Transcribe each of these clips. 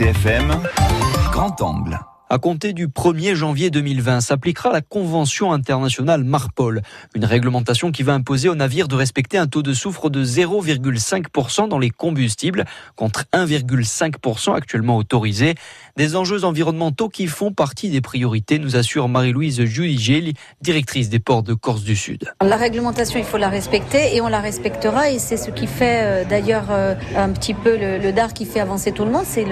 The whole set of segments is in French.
RCFM, grand angle. À compter du 1er janvier 2020, s'appliquera la Convention internationale Marpol, une réglementation qui va imposer aux navires de respecter un taux de soufre de 0,5% dans les combustibles, contre 1,5% actuellement autorisé. Des enjeux environnementaux qui font partie des priorités, nous assure Marie-Louise Judigeli, directrice des ports de Corse du Sud. La réglementation, il faut la respecter et on la respectera et c'est ce qui fait euh, d'ailleurs euh, un petit peu le, le dard qui fait avancer tout le monde, c'est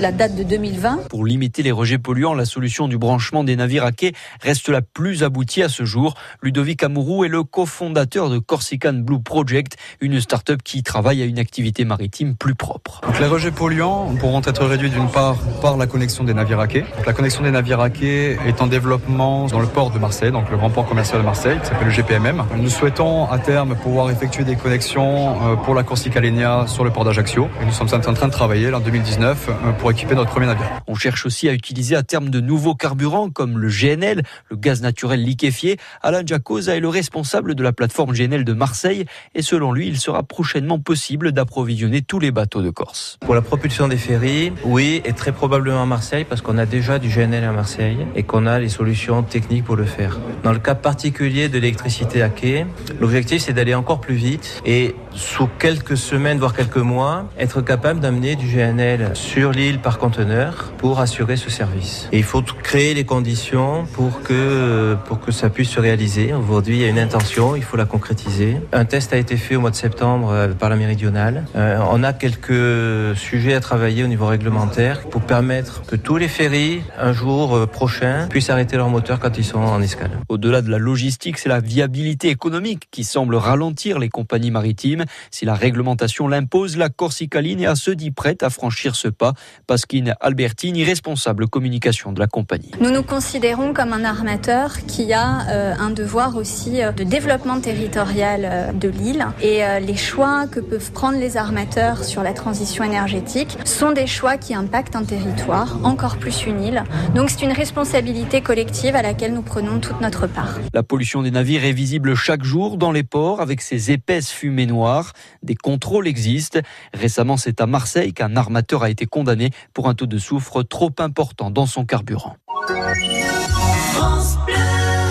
la date de 2020. Pour limiter les rejets polluants, la solution du branchement des navires à quai reste la plus aboutie à ce jour. Ludovic Amourou est le cofondateur de Corsican Blue Project, une start-up qui travaille à une activité maritime plus propre. Donc les rejets polluants pourront être réduits d'une part par la connexion des navires à quai. Donc la connexion des navires à quai est en développement dans le port de Marseille, donc le grand port commercial de Marseille, qui s'appelle le GPMM. Nous souhaitons à terme pouvoir effectuer des connexions euh, pour la Corsica Linea sur le port d'Ajaccio. Et nous sommes en train de travailler en 2019 euh, pour équiper notre premier navire. On cherche aussi à utiliser à terme de nouveaux carburants comme le GNL, le gaz naturel liquéfié. Alain Giacosa est le responsable de la plateforme GNL de Marseille et selon lui, il sera prochainement possible d'approvisionner tous les bateaux de Corse. Pour la propulsion des ferries, oui, et très probablement à Marseille parce qu'on a déjà du GNL à Marseille et qu'on a les solutions techniques pour le faire. Dans le cas particulier de l'électricité à quai, l'objectif c'est d'aller encore plus vite et sous quelques semaines, voire quelques mois, être capable d'amener du GNL sur l'île par conteneur pour assurer ce service. Et il faut créer les conditions pour que, pour que ça puisse se réaliser. Aujourd'hui, il y a une intention, il faut la concrétiser. Un test a été fait au mois de septembre euh, par la méridionale. Euh, on a quelques sujets à travailler au niveau réglementaire pour permettre que tous les ferries, un jour euh, prochain, puissent arrêter leur moteur quand ils sont en escale. Au-delà de la logistique, c'est la viabilité économique qui semble ralentir les compagnies maritimes. Si la réglementation l'impose, la Corsica Linea se dit prête à franchir ce pas. Pasquine Albertini, responsable communication de la compagnie. Nous nous considérons comme un armateur qui a euh, un devoir aussi euh, de développement territorial euh, de l'île et les choix que peuvent prendre les armateurs sur la transition énergétique sont des choix qui impactent un territoire, encore plus une île. Donc c'est une responsabilité collective à laquelle nous prenons toute notre part. La pollution des navires est visible chaque jour dans les ports avec ces épaisses fumées noires. Des contrôles existent. Récemment, c'est à Marseille qu'un armateur a été condamné pour un taux de soufre trop important dans son carburant.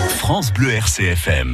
France Bleu RCFM.